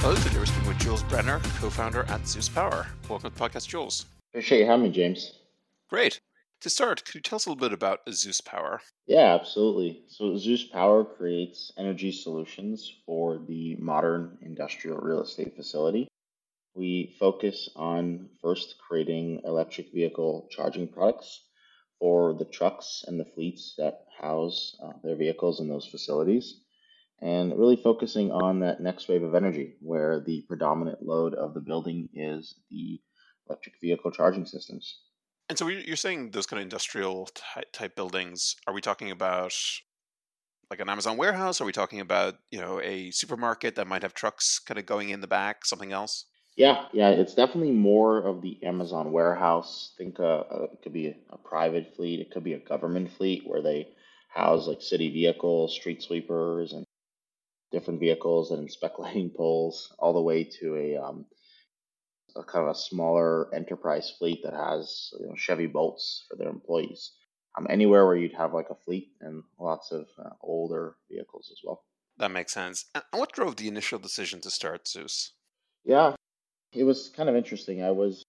Hello, today we're speaking with Jules Brenner, co-founder at Zeus Power. Welcome to the podcast, Jules. Appreciate you having me, James. Great. To start, could you tell us a little bit about Zeus Power? Yeah, absolutely. So Zeus Power creates energy solutions for the modern industrial real estate facility. We focus on first creating electric vehicle charging products for the trucks and the fleets that house uh, their vehicles in those facilities, and really focusing on that next wave of energy where the predominant load of the building is the electric vehicle charging systems. And so you're saying those kind of industrial type buildings. Are we talking about like an Amazon warehouse? Are we talking about you know a supermarket that might have trucks kind of going in the back? Something else? Yeah, yeah, it's definitely more of the Amazon warehouse. Think uh, uh, it could be a, a private fleet, it could be a government fleet where they house like city vehicles, street sweepers, and different vehicles and inspect lighting poles, all the way to a um, a kind of a smaller enterprise fleet that has you know, Chevy Bolts for their employees. Um, anywhere where you'd have like a fleet and lots of uh, older vehicles as well. That makes sense. And what drove the initial decision to start Zeus? Yeah, it was kind of interesting. I was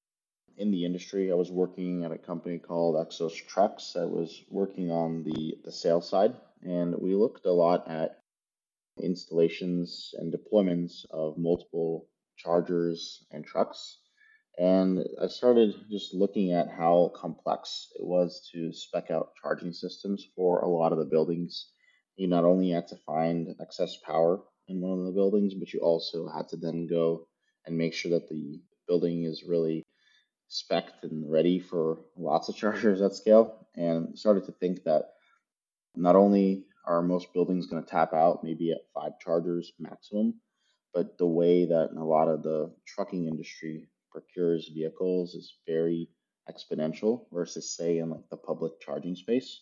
in the industry. I was working at a company called Xos Trucks. I was working on the, the sales side, and we looked a lot at installations and deployments of multiple chargers and trucks. And I started just looking at how complex it was to spec out charging systems for a lot of the buildings. You not only had to find excess power in one of the buildings, but you also had to then go and make sure that the building is really spec'd and ready for lots of chargers at scale. And started to think that not only are most buildings going to tap out maybe at five chargers maximum, but the way that a lot of the trucking industry procures vehicles is very exponential versus say in like the public charging space.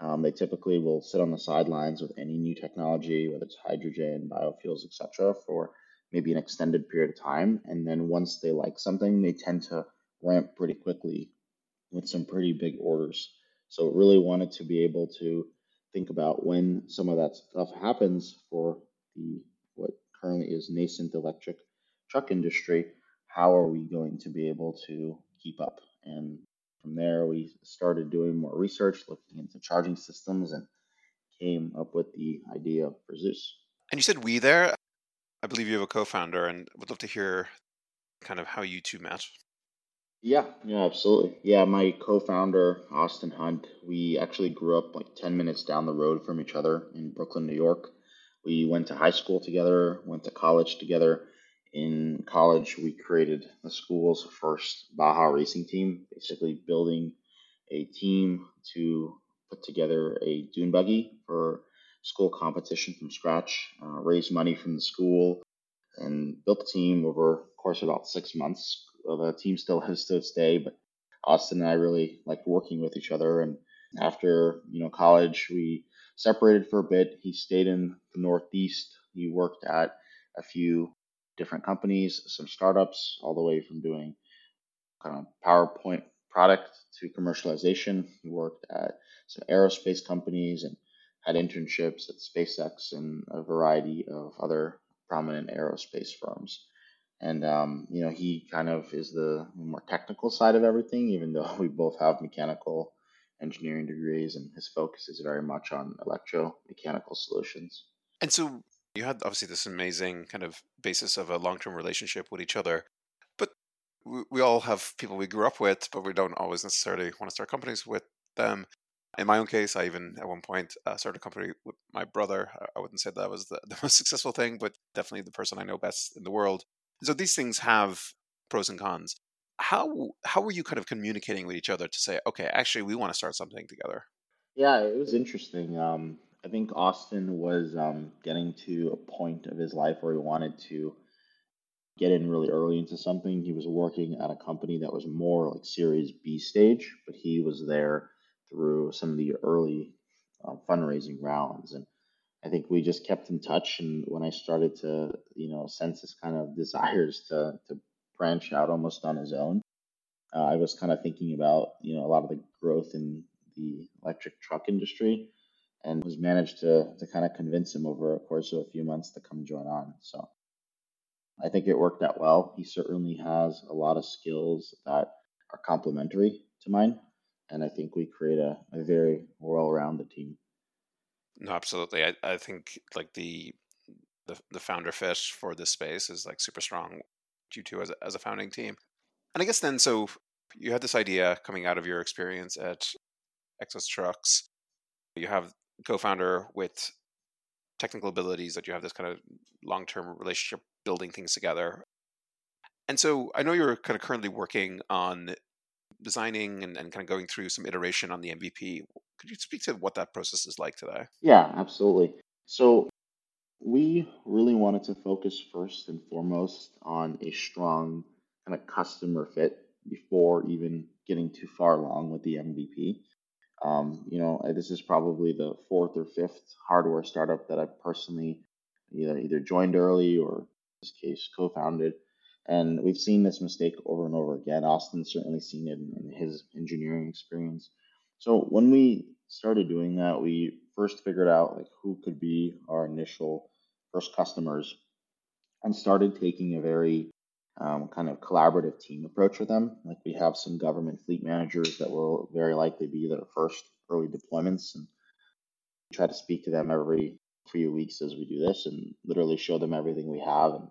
Um, they typically will sit on the sidelines with any new technology, whether it's hydrogen, biofuels, etc., for maybe an extended period of time. And then once they like something, they tend to ramp pretty quickly with some pretty big orders. So really wanted to be able to think about when some of that stuff happens for the what currently is nascent electric truck industry, how are we going to be able to keep up? And from there, we started doing more research, looking into charging systems, and came up with the idea for Zeus. And you said we there. I believe you have a co-founder, and would love to hear kind of how you two met. Yeah, yeah, absolutely. Yeah, my co-founder Austin Hunt, we actually grew up like 10 minutes down the road from each other in Brooklyn, New York. We went to high school together, went to college together. In college, we created the school's first Baja racing team, basically building a team to put together a dune buggy for school competition from scratch, uh, raised money from the school, and built the team over the course of about six months the team still has to stay, but Austin and I really like working with each other. And after you know college, we separated for a bit. He stayed in the Northeast. He worked at a few different companies, some startups, all the way from doing kind of PowerPoint product to commercialization. He worked at some aerospace companies and had internships at SpaceX and a variety of other prominent aerospace firms. And um, you know, he kind of is the more technical side of everything, even though we both have mechanical engineering degrees, and his focus is very much on electromechanical solutions. And so you had obviously this amazing kind of basis of a long-term relationship with each other, but we, we all have people we grew up with, but we don't always necessarily want to start companies with them. In my own case, I even at one point uh, started a company with my brother. I wouldn't say that was the, the most successful thing, but definitely the person I know best in the world. So these things have pros and cons. How how were you kind of communicating with each other to say, okay, actually, we want to start something together? Yeah, it was interesting. Um, I think Austin was um, getting to a point of his life where he wanted to get in really early into something. He was working at a company that was more like Series B stage, but he was there through some of the early uh, fundraising rounds. And I think we just kept in touch. And when I started to, you know, sense his kind of desires to, to branch out almost on his own, uh, I was kind of thinking about, you know, a lot of the growth in the electric truck industry and was managed to, to kind of convince him over a course of a few months to come join on. So I think it worked out well. He certainly has a lot of skills that are complementary to mine, and I think we create a, a very well-rounded team. No, absolutely. I, I think like the, the the founder fish for this space is like super strong. You two as a, as a founding team, and I guess then so you had this idea coming out of your experience at Xos Trucks. You have co-founder with technical abilities that you have this kind of long-term relationship building things together. And so I know you're kind of currently working on designing and, and kind of going through some iteration on the MVP. Could you speak to what that process is like today? Yeah, absolutely. So we really wanted to focus first and foremost on a strong kind of customer fit before even getting too far along with the MVP. Um, you know, this is probably the fourth or fifth hardware startup that I personally either, either joined early or, in this case, co-founded. And we've seen this mistake over and over again. Austin's certainly seen it in his engineering experience. So when we started doing that, we first figured out like who could be our initial first customers and started taking a very um, kind of collaborative team approach with them. Like we have some government fleet managers that will very likely be their first early deployments and try to speak to them every few weeks as we do this and literally show them everything we have and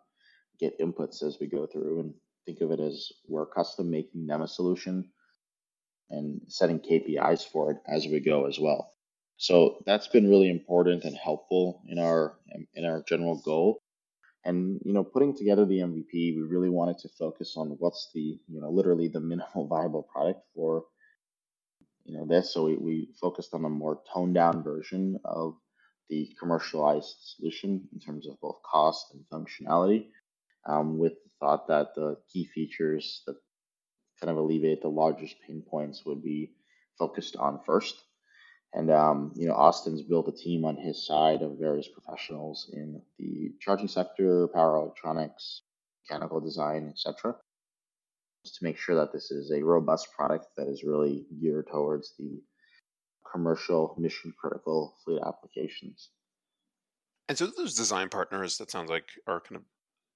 get inputs as we go through and think of it as we're custom making them a solution and setting KPIs for it as we go as well. So that's been really important and helpful in our in our general goal and you know, putting together the MVP, we really wanted to focus on what's the you know literally the minimal viable product for you know this. So we, we focused on a more toned down version of the commercialized solution in terms of both cost and functionality, um, with the thought that the key features that kind of alleviate the largest pain points would be focused on first. And um, you know, Austin's built a team on his side of various professionals in the charging sector, power electronics, mechanical design, etc. To make sure that this is a robust product that is really geared towards the commercial mission critical fleet applications. And so those design partners that sounds like are kind of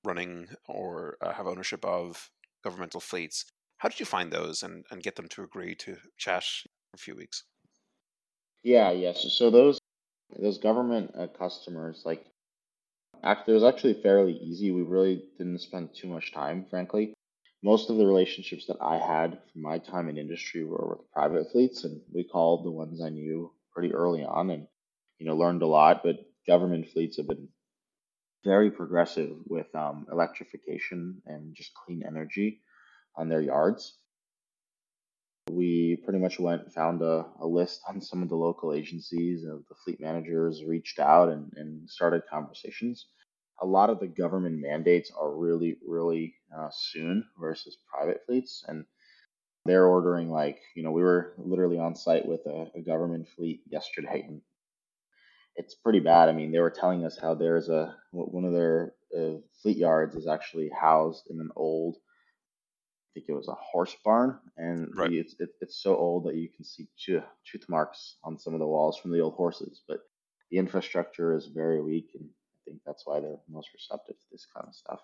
running or uh, have ownership of governmental fleets. How did you find those and, and get them to agree to chat for a few weeks? Yeah, yes. So those those government uh, customers, like, act, it was actually fairly easy. We really didn't spend too much time, frankly. Most of the relationships that I had from my time in industry were with private fleets, and we called the ones I knew pretty early on, and you know learned a lot. But government fleets have been very progressive with um, electrification and just clean energy on their yards. We pretty much went found a, a list on some of the local agencies of the fleet managers reached out and, and started conversations. A lot of the government mandates are really really uh, soon versus private fleets and they're ordering like you know we were literally on site with a, a government fleet yesterday and it's pretty bad i mean they were telling us how there's a one of their uh, fleet yards is actually housed in an old I think it was a horse barn, and right. it's it, it's so old that you can see tooth marks on some of the walls from the old horses. But the infrastructure is very weak, and I think that's why they're most receptive to this kind of stuff.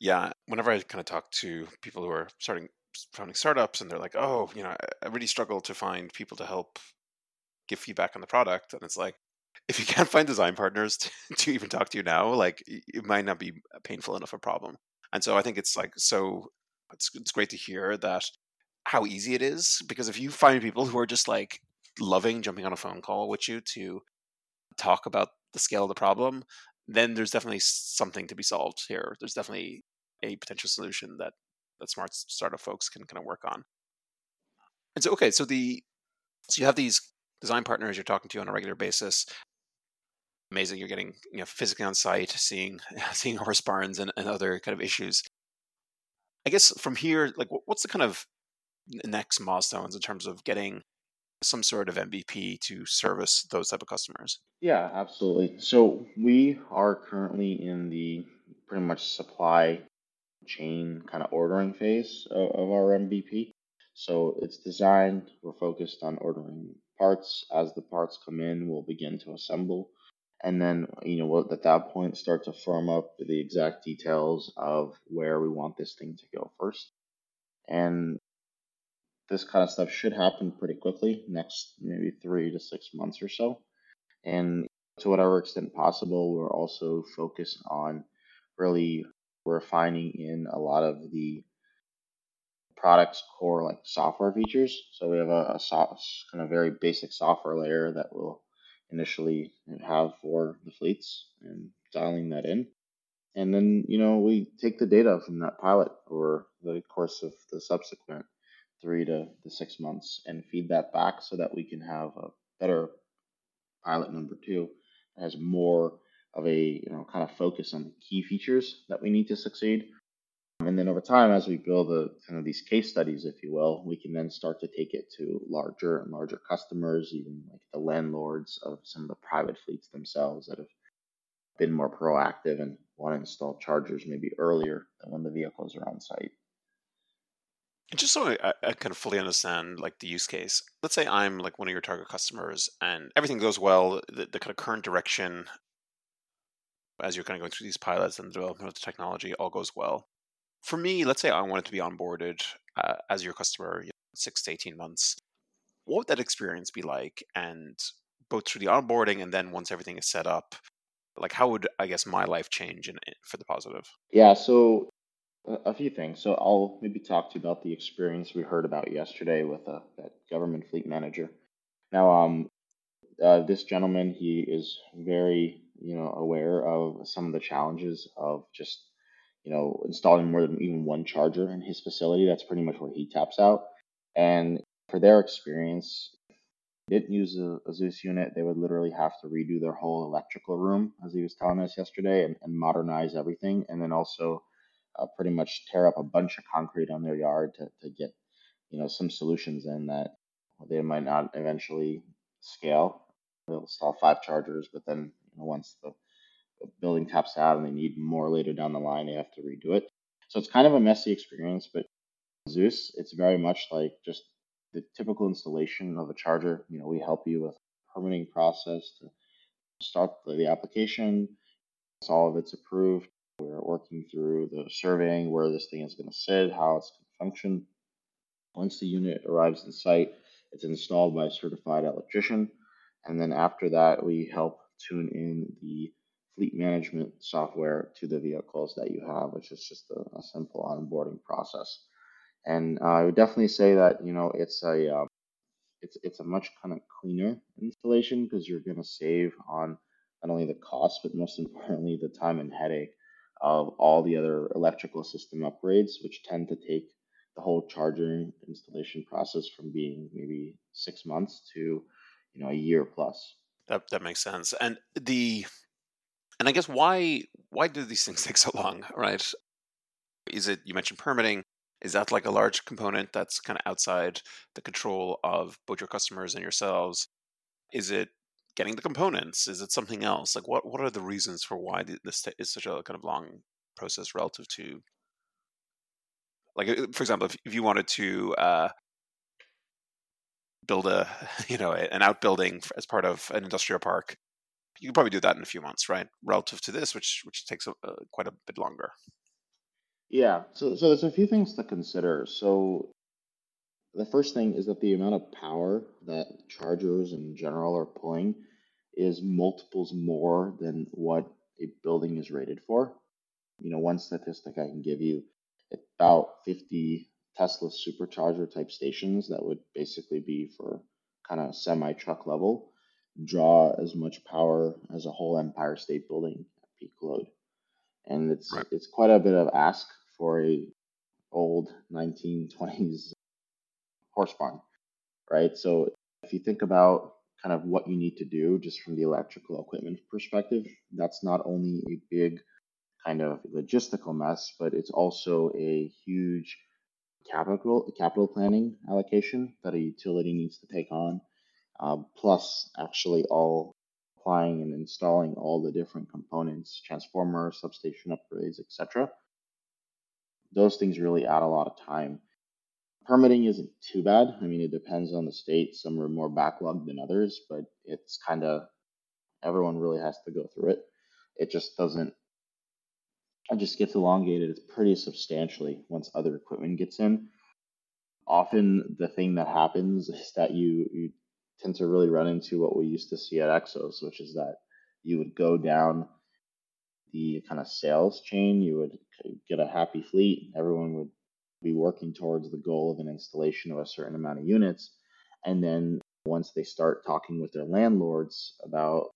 Yeah, whenever I kind of talk to people who are starting founding startups, and they're like, "Oh, you know, I really struggle to find people to help give feedback on the product," and it's like, if you can't find design partners to, to even talk to you now, like it might not be painful enough a problem. And so I think it's like so it's it's great to hear that how easy it is because if you find people who are just like loving jumping on a phone call with you to talk about the scale of the problem, then there's definitely something to be solved here. There's definitely a potential solution that that smart startup folks can kind of work on. And so, okay, so the so you have these design partners you're talking to on a regular basis. Amazing, you're getting you know physically on site, seeing seeing horse barns and, and other kind of issues. I guess from here, like, what's the kind of next milestones in terms of getting some sort of MVP to service those type of customers? Yeah, absolutely. So we are currently in the pretty much supply chain kind of ordering phase of, of our MVP. So it's designed, we're focused on ordering parts. As the parts come in, we'll begin to assemble. and then you know we'll at that point start to firm up the exact details of where we want this thing to go first and this kind of stuff should happen pretty quickly next maybe three to six months or so and to whatever extent possible we're also focused on really refining in a lot of the product's core like software features so we have a, a kind of very basic software layer that we'll initially have for the fleets and dialing that in. And then, you know, we take the data from that pilot over the course of the subsequent three to the six months and feed that back so that we can have a better pilot number two that has more of a, you know, kind of focus on the key features that we need to succeed and then over time, as we build a, kind of these case studies, if you will, we can then start to take it to larger and larger customers, even like the landlords of some of the private fleets themselves that have been more proactive and want to install chargers maybe earlier than when the vehicles are on site. And Just so I, I kind of fully understand like the use case. Let's say I'm like one of your target customers and everything goes well, the, the kind of current direction as you're kind of going through these pilots and the development of the technology all goes well for me, let's say I wanted to be onboarded uh, as your customer, you know, six to 18 months. What would that experience be like? And both through the onboarding and then once everything is set up, like how would, I guess, my life change in, for the positive? Yeah, so a few things. So I'll maybe talk to you about the experience we heard about yesterday with uh, that government fleet manager. Now, um, uh, this gentleman, he is very, you know, aware of some of the challenges of just you know, installing more than even one charger in his facility. That's pretty much where he taps out. And for their experience, didn't use a, a, Zeus unit, they would literally have to redo their whole electrical room, as he was telling us yesterday, and, and modernize everything. And then also uh, pretty much tear up a bunch of concrete on their yard to, to get, you know, some solutions in that they might not eventually scale. They'll install five chargers, but then you know, once the building taps out and they need more later down the line, they have to redo it. So it's kind of a messy experience, but Zeus, it's very much like just the typical installation of a charger. You know, we help you with permitting process to start the application. It's all of it's approved. We're working through the surveying where this thing is going to sit, how it's going to function. Once the unit arrives in site, it's installed by a certified electrician. And then after that, we help tune in the fleet management software to the vehicles that you have, which is just a, a simple onboarding process. And uh, I would definitely say that you know it's a um, it's it's a much kind of cleaner installation because you're going to save on not only the cost but most importantly the time and headache of all the other electrical system upgrades, which tend to take the whole charging installation process from being maybe six months to you know a year plus. That that makes sense. And the and I guess why why do these things take so long, right? Is it you mentioned permitting? Is that like a large component that's kind of outside the control of both your customers and yourselves? Is it getting the components? Is it something else? Like what what are the reasons for why this is such a kind of long process relative to like uh, for example if, if you wanted to uh, build a you know an outbuilding as part of an industrial park you can probably do that in a few months, right? Relative to this, which which takes a, uh, quite a bit longer. Yeah. So so there's a few things to consider. So the first thing is that the amount of power that chargers in general are pulling is multiples more than what a building is rated for. You know, one statistic I can give you about 50 Tesla supercharger type stations that would basically be for kind of semi truck level draw as much power as a whole Empire State Building at peak load, and it's right. it's quite a bit of ask for a old 1920s horse barn, right? So if you think about kind of what you need to do just from the electrical equipment perspective, that's not only a big kind of logistical mess, but it's also a huge capital capital planning allocation that a utility needs to take on uh, plus actually all applying and installing all the different components, transformer, substation upgrades, etc. Those things really add a lot of time. Permitting isn't too bad. I mean, it depends on the state. Some are more backlogged than others, but it's kind of Everyone really has to go through it. It just doesn't. It just gets elongated it's pretty substantially once other equipment gets in. Often, the thing that happens is that you you tend to really run into what we used to see at Xos, which is that you would go down the kind of sales chain. You would get a happy fleet. Everyone would be working towards the goal of an installation of a certain amount of units. And then once they start talking with their landlords about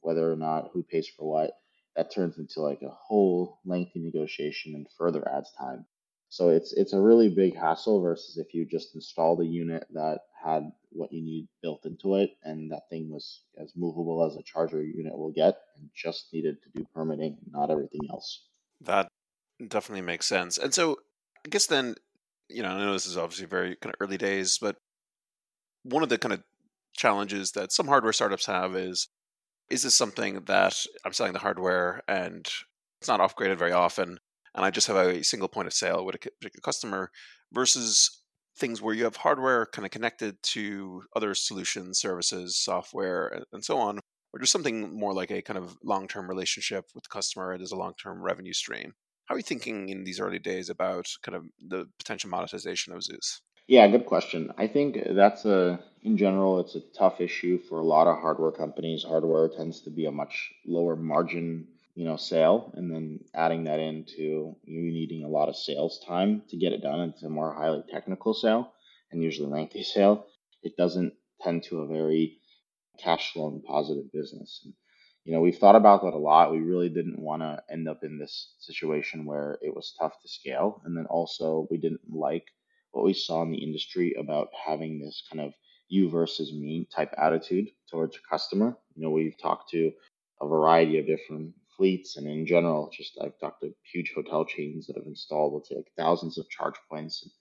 whether or not who pays for what, that turns into like a whole lengthy negotiation and further adds time. So it's it's a really big hassle versus if you just installed a unit that had what you need built into it and that thing was as movable as a charger unit will get and just needed to do permitting, not everything else. That definitely makes sense. And so I guess then, you know, I know this is obviously very kind of early days, but one of the kind of challenges that some hardware startups have is is this something that I'm selling the hardware and it's not upgraded very often and I just have a single point of sale with a particular customer versus things where you have hardware kind of connected to other solutions, services, software, and so on, or just something more like a kind of long term relationship with the customer. There's a long term revenue stream. How are you thinking in these early days about kind of the potential monetization of Zeus? Yeah, good question. I think that's a, in general, it's a tough issue for a lot of hardware companies. Hardware tends to be a much lower margin, you know, sale, and then adding that into you needing a lot of sales time to get it done. It's a more highly technical sale and usually lengthy sale. It doesn't tend to a very cash flow and positive business. And, you know, we've thought about that a lot. We really didn't want to end up in this situation where it was tough to scale, and then also we didn't like what we saw in the industry about having this kind of you versus me type attitude towards a customer. You know, we've talked to a variety of different fleets, and in general, just I've talked to huge hotel chains that have installed, let's say, like thousands of charge points. And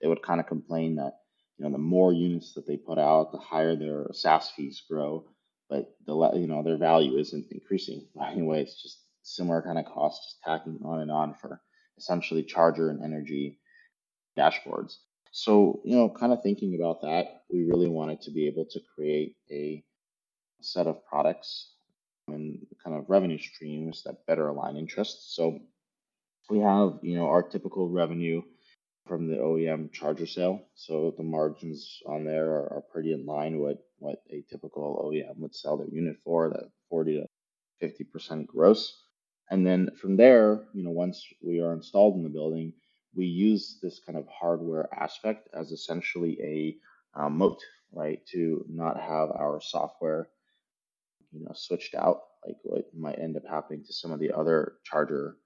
they would kind of complain that you know the more units that they put out, the higher their SaaS fees grow, but the you know their value isn't increasing. But Anyway, it's just similar kind of costs, just tacking on and on for essentially charger and energy dashboards. So, you know, kind of thinking about that, we really wanted to be able to create a set of products revenue streams that better align interests. So we have, you know, our typical revenue from the OEM charger sale. So the margins on there are, are pretty in line with what a typical OEM would sell their unit for, that 40 to 50% gross. And then from there, you know, once we are installed in the building, we use this kind of hardware aspect as essentially a um, moat, right? To not have our software, you know, switched out like what might end up happening to some of the other charger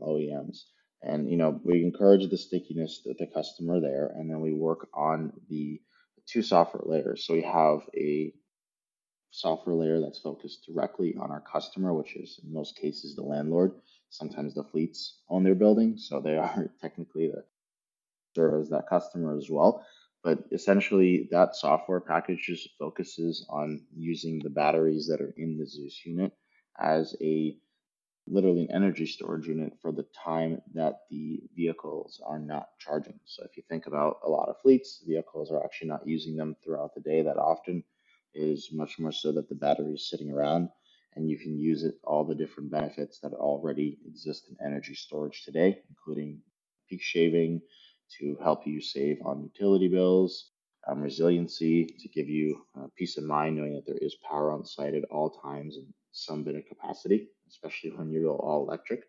OEMs. And you know, we encourage the stickiness of the customer there, and then we work on the two software layers. So we have a software layer that's focused directly on our customer, which is in most cases the landlord. Sometimes the fleets own their building, so they are technically the serve as that customer as well. But essentially, that software package just focuses on using the batteries that are in the Zeus unit as a literally an energy storage unit for the time that the vehicles are not charging. So if you think about a lot of fleets, vehicles are actually not using them throughout the day that often. It is much more so that the battery is sitting around and you can use it all the different benefits that already exist in energy storage today, including peak shaving to help you save on utility bills, um, resiliency to give you uh, peace of mind knowing that there is power on site at all times and some bit of capacity, especially when you go all electric,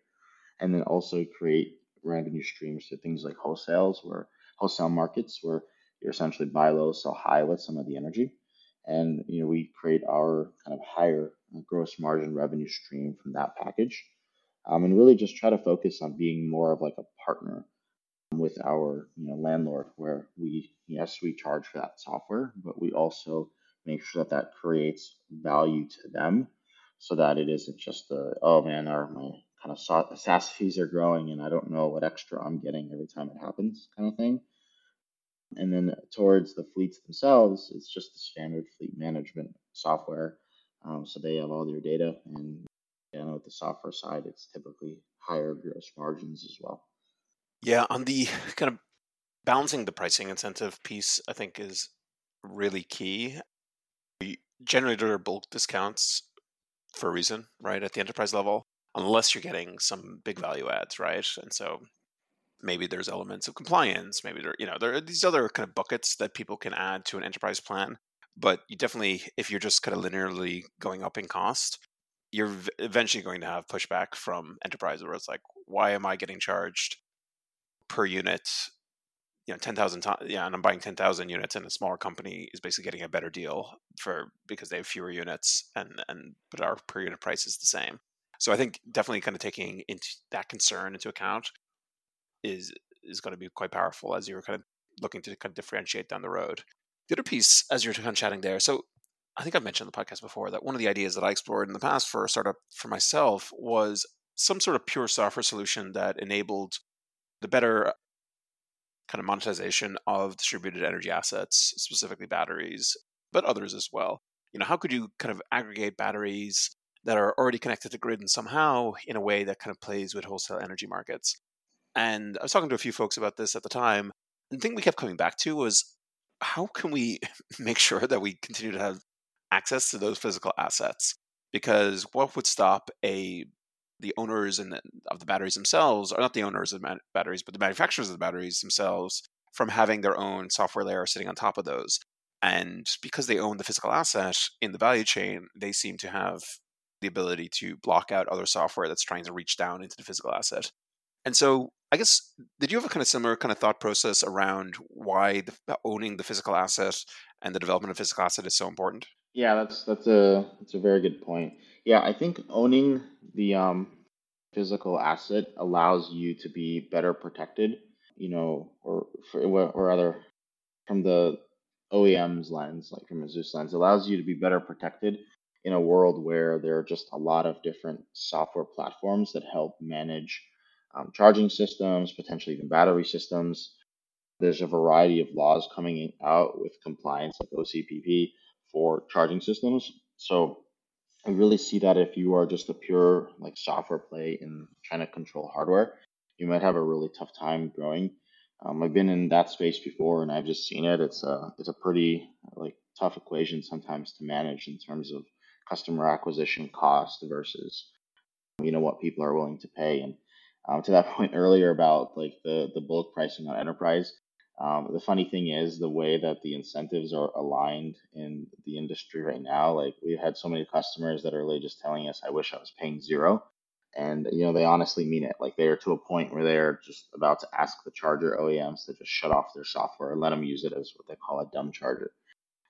and then also create revenue streams to things like wholesales, where wholesale markets where you essentially buy low, sell high with some of the energy. And you know we create our kind of higher gross margin revenue stream from that package. Um, and really just try to focus on being more of like a partner with our you know landlord where we yes we charge for that software but we also make sure that that creates value to them so that it isn't just a oh man our my kind of SaaS fees are growing and I don't know what extra I'm getting every time it happens kind of thing and then towards the fleets themselves, it's just the standard fleet management software. Um, so they have all their data, and you know, with the software side, it's typically higher gross margins as well. Yeah, on the kind of balancing the pricing incentive piece, I think is really key. generally there are bulk discounts for a reason, right? At the enterprise level, unless you're getting some big value adds, right? And so maybe there's elements of compliance, maybe there, you know, there are these other kind of buckets that people can add to an enterprise plan. But you definitely, if you're just kind of linearly going up in cost, you're eventually going to have pushback from enterprise where it's like, why am I getting charged per unit you know 10,000 to- yeah and I'm buying 10,000 units and a smaller company is basically getting a better deal for because they have fewer units and and but our per unit price is the same. So I think definitely kind of taking into that concern into account is is going to be quite powerful as you're kind of looking to kind of differentiate down the road. The other piece as you're kind of chatting there, so I think I've mentioned on the podcast before that one of the ideas that I explored in the past for a startup for myself was some sort of pure software solution that enabled the better kind of monetization of distributed energy assets, specifically batteries, but others as well. You know, how could you kind of aggregate batteries that are already connected to grid and somehow in a way that kind of plays with wholesale energy markets? And I was talking to a few folks about this at the time. And the thing we kept coming back to was how can we make sure that we continue to have access to those physical assets? Because what would stop a the owners and of the batteries themselves are not the owners of the batteries, but the manufacturers of the batteries themselves from having their own software layer sitting on top of those. And because they own the physical asset in the value chain, they seem to have the ability to block out other software that's trying to reach down into the physical asset. And so, I guess, did you have a kind of similar kind of thought process around why the, owning the physical asset and the development of physical asset is so important? Yeah, that's that's a that's a very good point. Yeah, I think owning the um, physical asset allows you to be better protected, you know, or for, or from the OEM's lens, like from a Zeus lens, allows you to be better protected in a world where there are just a lot of different software platforms that help manage um, charging systems, potentially even battery systems. There's a variety of laws coming out with compliance, like OCPP, for charging systems. So I really see that if you are just a pure like software play in trying to control hardware, you might have a really tough time growing. Um, I've been in that space before, and I've just seen it. It's a it's a pretty like tough equation sometimes to manage in terms of customer acquisition cost versus you know what people are willing to pay. And um, to that point earlier about like the the bulk pricing on enterprise, um, the funny thing is the way that the incentives are aligned in the industry right now. Like we've had so many customers that are really just telling us, "I wish I was paying zero. and you know they honestly mean it. Like they are to a point where they are just about to ask the charger OEMs to just shut off their software and let them use it as what they call a dumb charger.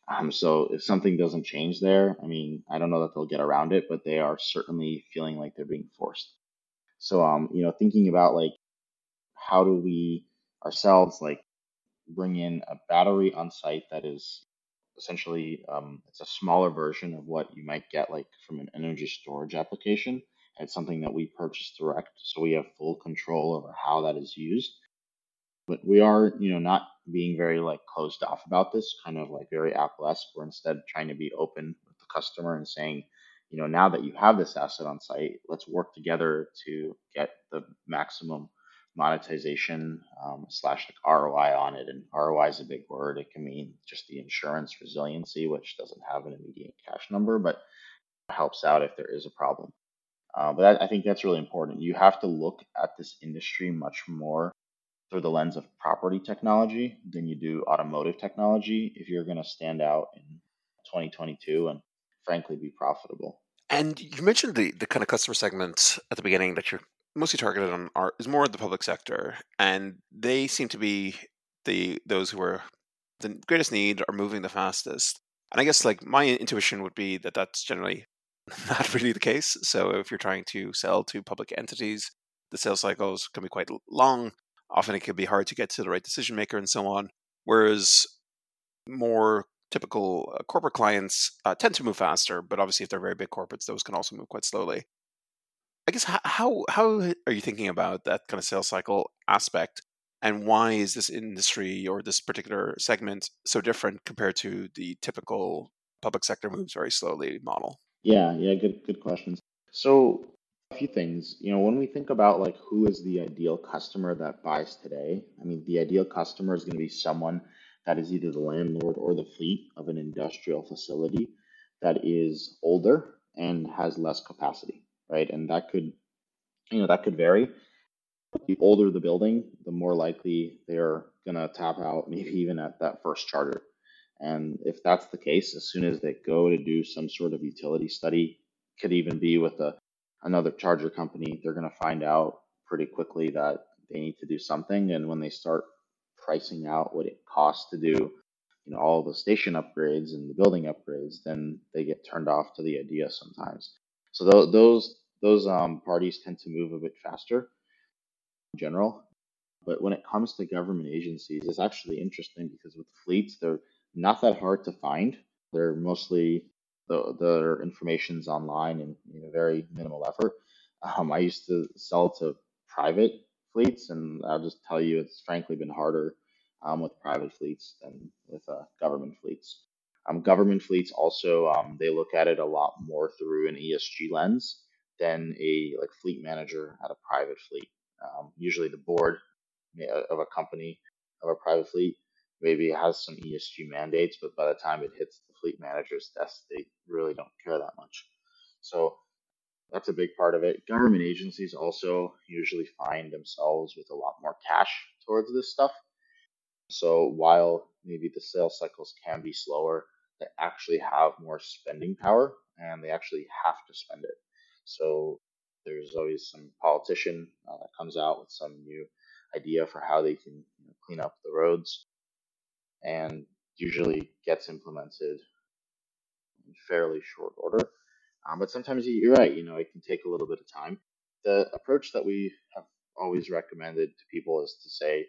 Um, so if something doesn't change there, I mean, I don't know that they'll get around it, but they are certainly feeling like they're being forced. So um, you know, thinking about like how do we ourselves like bring in a battery on site that is essentially um, it's a smaller version of what you might get like from an energy storage application. It's something that we purchase direct, so we have full control over how that is used. But we are, you know, not being very like closed off about this, kind of like very Apple-esque. We're instead trying to be open with the customer and saying, you know, now that you have this asset on site, let's work together to get the maximum monetization um, slash ROI on it. And ROI is a big word. It can mean just the insurance resiliency, which doesn't have an immediate cash number, but helps out if there is a problem. Uh, but I, think that's really important. You have to look at this industry much more through the lens of property technology than you do automotive technology if you're going to stand out in 2022 and frankly be profitable. And you mentioned the the kind of customer segment at the beginning that you're mostly targeted on art is more the public sector, and they seem to be the those who are the greatest need are moving the fastest. And I guess like my intuition would be that that's generally not really the case. So if you're trying to sell to public entities, the sales cycles can be quite long. Often it can be hard to get to the right decision maker and so on. Whereas more typical uh, corporate clients uh, tend to move faster, but obviously if they're very big corporates, those can also move quite slowly. I guess how how are you thinking about that kind of sales cycle aspect, and why is this industry or this particular segment so different compared to the typical public sector moves very slowly model? Yeah, yeah, good good questions. So a few things, you know, when we think about like who is the ideal customer that buys today, I mean, the ideal customer is going to be someone that is either the landlord or the fleet of an industrial facility that is older and has less capacity, right? And that could, you know, that could vary. The older the building, the more likely they're going to tap out, maybe even at that first charger. And if that's the case, as soon as they go to do some sort of utility study, could even be with a, another charger company, they're going to find out pretty quickly that they need to do something. And when they start pricing out what it costs to do, you know, all the station upgrades and the building upgrades, then they get turned off to the idea sometimes. So th- those those um, parties tend to move a bit faster in general. But when it comes to government agencies, it's actually interesting because with fleets, they're not that hard to find. They're mostly the the information's online and you know, very minimal effort. Um, I used to sell to private fleets, and I'll just tell you, it's frankly been harder um, with private fleets than with uh, government fleets. Um, government fleets also um, they look at it a lot more through an ESG lens than a like fleet manager at a private fleet. Um, usually, the board of a company of a private fleet maybe has some ESG mandates, but by the time it hits the fleet manager's desk, they really don't care that much. So that's a big part of it. Government agencies also usually find themselves with a lot more cash towards this stuff. So while maybe the sales cycles can be slower, they actually have more spending power and they actually have to spend it. So there's always some politician uh, that comes out with some new idea for how they can you know, clean up the roads and usually gets implemented in fairly short order. Um, but sometimes you're right, you know, it can take a little bit of time. The approach that we have always recommended to people is to say,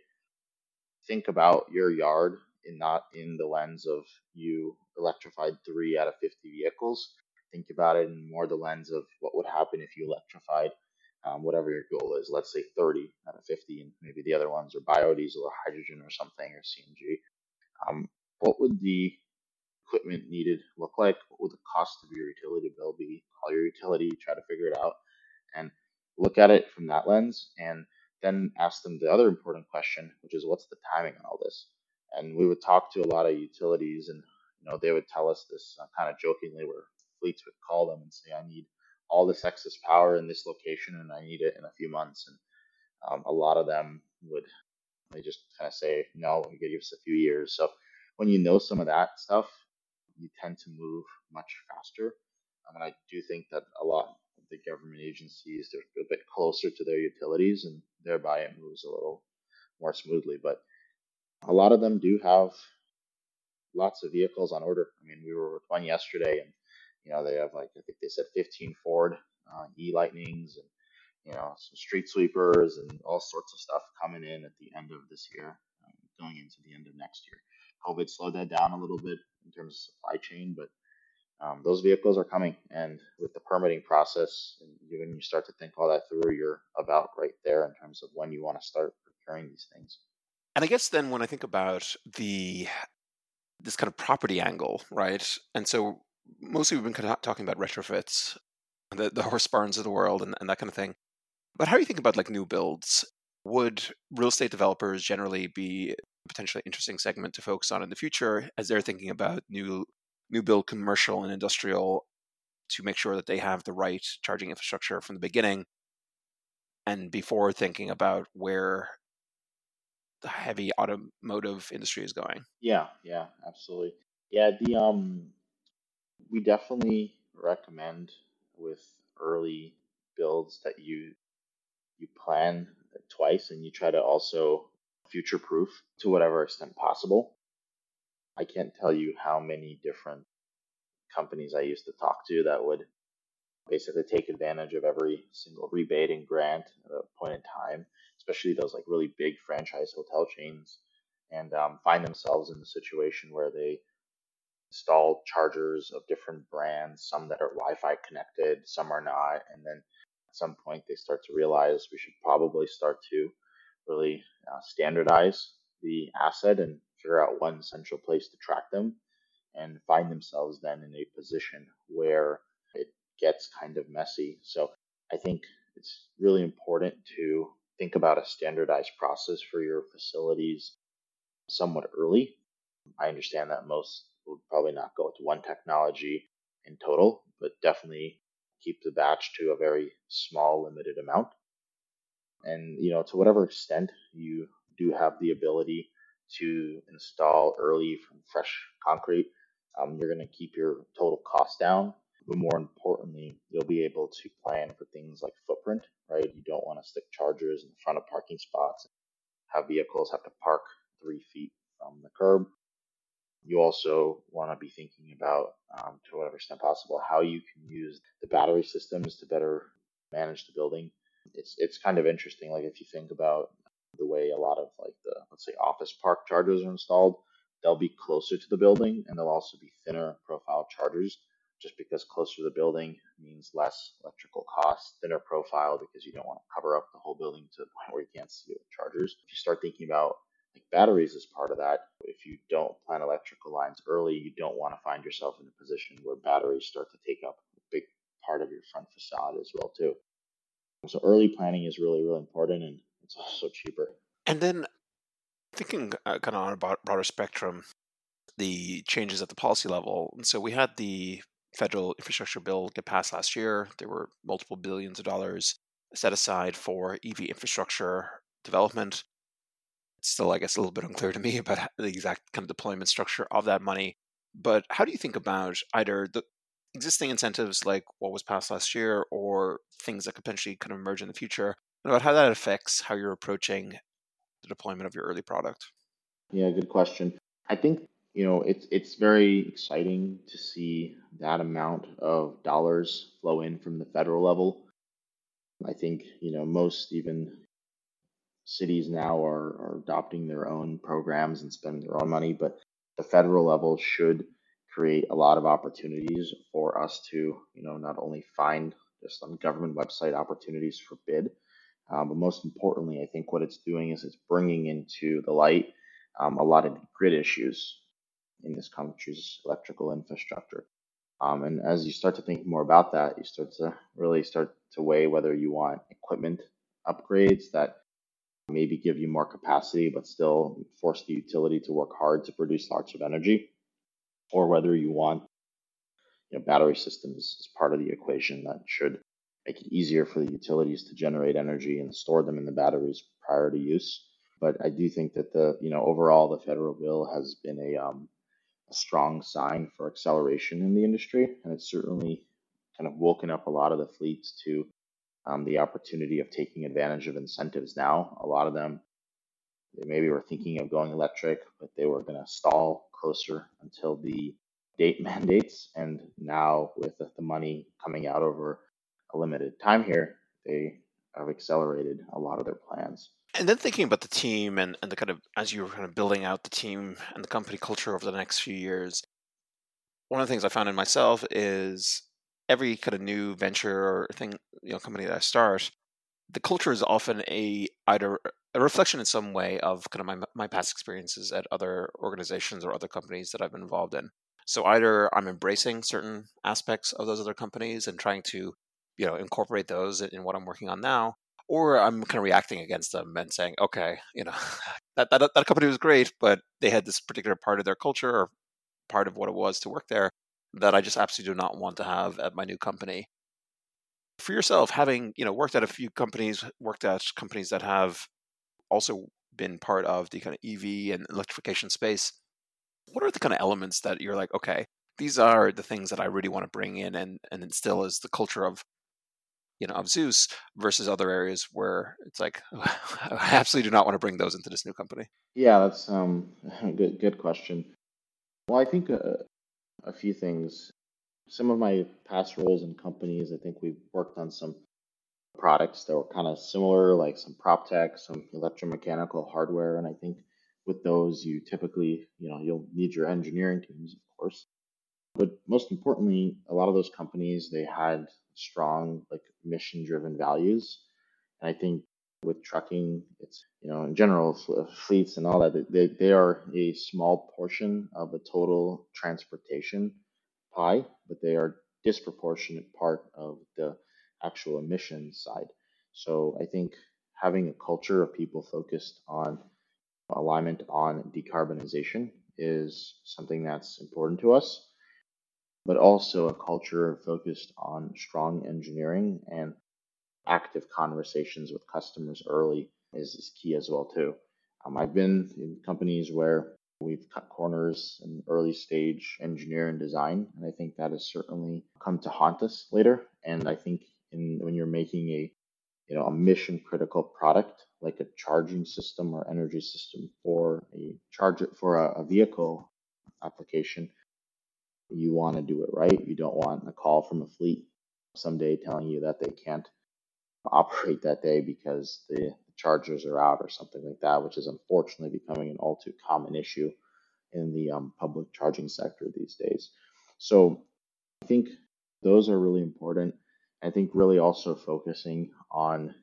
think about your yard and not in the lens of you electrified three out of 50 vehicles. Think about it in more the lens of what would happen if you electrified um, whatever your goal is. Let's say 30 out of 50, and maybe the other ones are biodiesel or hydrogen or something or CNG. Um, what would the equipment needed look like? What would the cost of your utility bill be? Call your utility, try to figure it out, and look at it from that lens. And then ask them the other important question, which is what's the timing on all this? And we would talk to a lot of utilities, and you know they would tell us this uh, kind of jokingly, where fleets would call them and say, "I need all this excess power in this location, and I need it in a few months." And um, a lot of them would they just kind of say, "No, we give us a few years." So when you know some of that stuff, you tend to move much faster. and I do think that a lot of the government agencies they're a bit closer to their utilities and thereby it moves a little more smoothly but a lot of them do have lots of vehicles on order i mean we were with one yesterday and you know they have like i think they said 15 ford uh, e lightnings and you know some street sweepers and all sorts of stuff coming in at the end of this year um, going into the end of next year covid slowed that down a little bit in terms of supply chain but um, those vehicles are coming. And with the permitting process, and when you start to think all that through, you're about right there in terms of when you want to start procuring these things. And I guess then when I think about the this kind of property angle, right? And so mostly we've been kind of talking about retrofits, the, the horse barns of the world, and, and that kind of thing. But how do you think about like new builds? Would real estate developers generally be a potentially interesting segment to focus on in the future as they're thinking about new new build commercial and industrial to make sure that they have the right charging infrastructure from the beginning and before thinking about where the heavy automotive industry is going. Yeah, yeah, absolutely. Yeah, the um we definitely recommend with early builds that you you plan twice and you try to also future proof to whatever extent possible. I can't tell you how many different companies I used to talk to that would basically take advantage of every single rebate and grant at a point in time, especially those like really big franchise hotel chains, and um, find themselves in the situation where they install chargers of different brands, some that are Wi-Fi connected, some are not, and then at some point they start to realize we should probably start to really uh, standardize the asset and figure out one central place to track them and find themselves then in a position where it gets kind of messy. So I think it's really important to think about a standardized process for your facilities somewhat early. I understand that most would probably not go with one technology in total, but definitely keep the batch to a very small, limited amount. And you know, to whatever extent you do have the ability to install early from fresh concrete, um, you're going to keep your total cost down. But more importantly, you'll be able to plan for things like footprint, right? You don't want to stick chargers in front of parking spots, have vehicles have to park three feet from the curb. You also want to be thinking about, um, to whatever extent possible, how you can use the battery systems to better manage the building. It's it's kind of interesting. Like if you think about the way a lot of like the let's say office park chargers are installed, they'll be closer to the building and they'll also be thinner profile chargers just because closer to the building means less electrical costs, thinner profile because you don't want to cover up the whole building to the point where you can't see the chargers. If you start thinking about like batteries as part of that, if you don't plan electrical lines early, you don't want to find yourself in a position where batteries start to take up a big part of your front facade as well too. So early planning is really, really important and it's also cheaper. And then thinking uh, kind of on a broader spectrum, the changes at the policy level. And so we had the federal infrastructure bill get passed last year. There were multiple billions of dollars set aside for EV infrastructure development. Still, I guess, a little bit unclear to me about the exact kind of deployment structure of that money. But how do you think about either the existing incentives like what was passed last year or things that could potentially kind of emerge in the future, and about how that affects how you're approaching the deployment of your early product? Yeah, good question. I think you know, it's it's very exciting to see that amount of dollars flow in from the federal level. I think you know most even cities now are, are adopting their own programs and spending their own money, but the federal level should create a lot of opportunities for us to you know not only find just on government website opportunities for bid, um, but most importantly, I think what it's doing is it's bringing into the light um, a lot of grid issues in this country's electrical infrastructure. Um, and as you start to think more about that, you start to really start to weigh whether you want equipment upgrades that maybe give you more capacity but still force the utility to work hard to produce lots of energy, or whether you want you know, battery systems as part of the equation that should make it easier for the utilities to generate energy and store them in the batteries prior to use. But I do think that the you know overall the federal bill has been a um, strong sign for acceleration in the industry, and it's certainly kind of woken up a lot of the fleets to um, the opportunity of taking advantage of incentives now. A lot of them, they maybe were thinking of going electric, but they were going to stall closer until the date mandates. And now, with the money coming out over a limited time here, they have accelerated a lot of their plans. And then thinking about the team and, and the kind of as you were kind of building out the team and the company culture over the next few years, one of the things I found in myself is every kind of new venture or thing, you know, company that I start, the culture is often a either a reflection in some way of kind of my my past experiences at other organizations or other companies that I've been involved in. So either I'm embracing certain aspects of those other companies and trying to, you know, incorporate those in what I'm working on now, or I'm kind of reacting against them and saying, okay, you know, that, that that company was great, but they had this particular part of their culture or part of what it was to work there that I just absolutely do not want to have at my new company. For yourself, having you know worked at a few companies, worked at companies that have also been part of the kind of EV and electrification space, what are the kind of elements that you're like, okay, these are the things that I really want to bring in and and instill as the culture of you know of Xos versus other areas where it's like I absolutely do not want to bring those into this new company. Yeah, that's um good good question. Well, I think uh, a few things. Some of my past roles in companies, I think we've worked on some products that were kind of similar, like some prop tech, some electromechanical hardware, and I think with those you typically you know you'll need your engineering teams, of course. But most importantly, a lot of those companies they had strong like mission driven values. And I think with trucking, it's you know in general uh, fleets and all that they, they are a small portion of the total transportation pie, but they are disproportionate part of the actual emissions side. So I think having a culture of people focused on alignment on decarbonization is something that's important to us. But also a culture focused on strong engineering and active conversations with customers early is, is key as well too. Um, I've been in companies where we've cut corners in early stage engineer and design, and I think that has certainly come to haunt us later. And I think in, when you're making a you know a mission critical product like a charging system or energy system for a charger for a, a vehicle application, you want to do it right. You don't want a call from a fleet someday telling you that they can't operate that day because the chargers are out or something like that, which is unfortunately becoming an all too common issue in the um, public charging sector these days. So I think those are really important. I think really also focusing on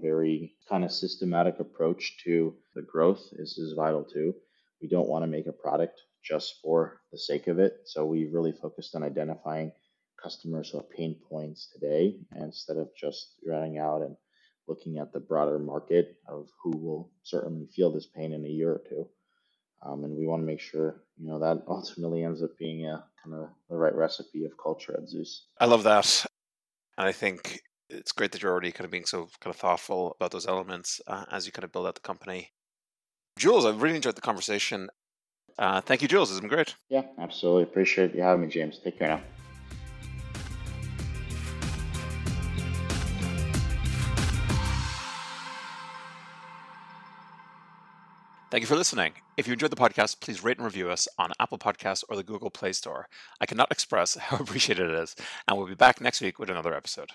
very kind of systematic approach to the growth is, is vital too. We don't want to make a product just for the sake of it. So we really focused on identifying customers who have pain points today instead of just running out and looking at the broader market of who will certainly feel this pain in a year or two. Um, and we want to make sure, you know, that ultimately ends up being a kind of the right recipe of culture at Xos. I love that. And I think it's great that you're already kind of being so kind of thoughtful about those elements uh, as you kind of build out the company. Jules, I've really enjoyed the conversation. Uh, thank you, Jules. It's been great. Yeah, absolutely. Appreciate you having me, James. Take care now. Thank you for listening. If you enjoyed the podcast, please rate and review us on Apple Podcasts or the Google Play Store. I cannot express how appreciated it is, and we'll be back next week with another episode.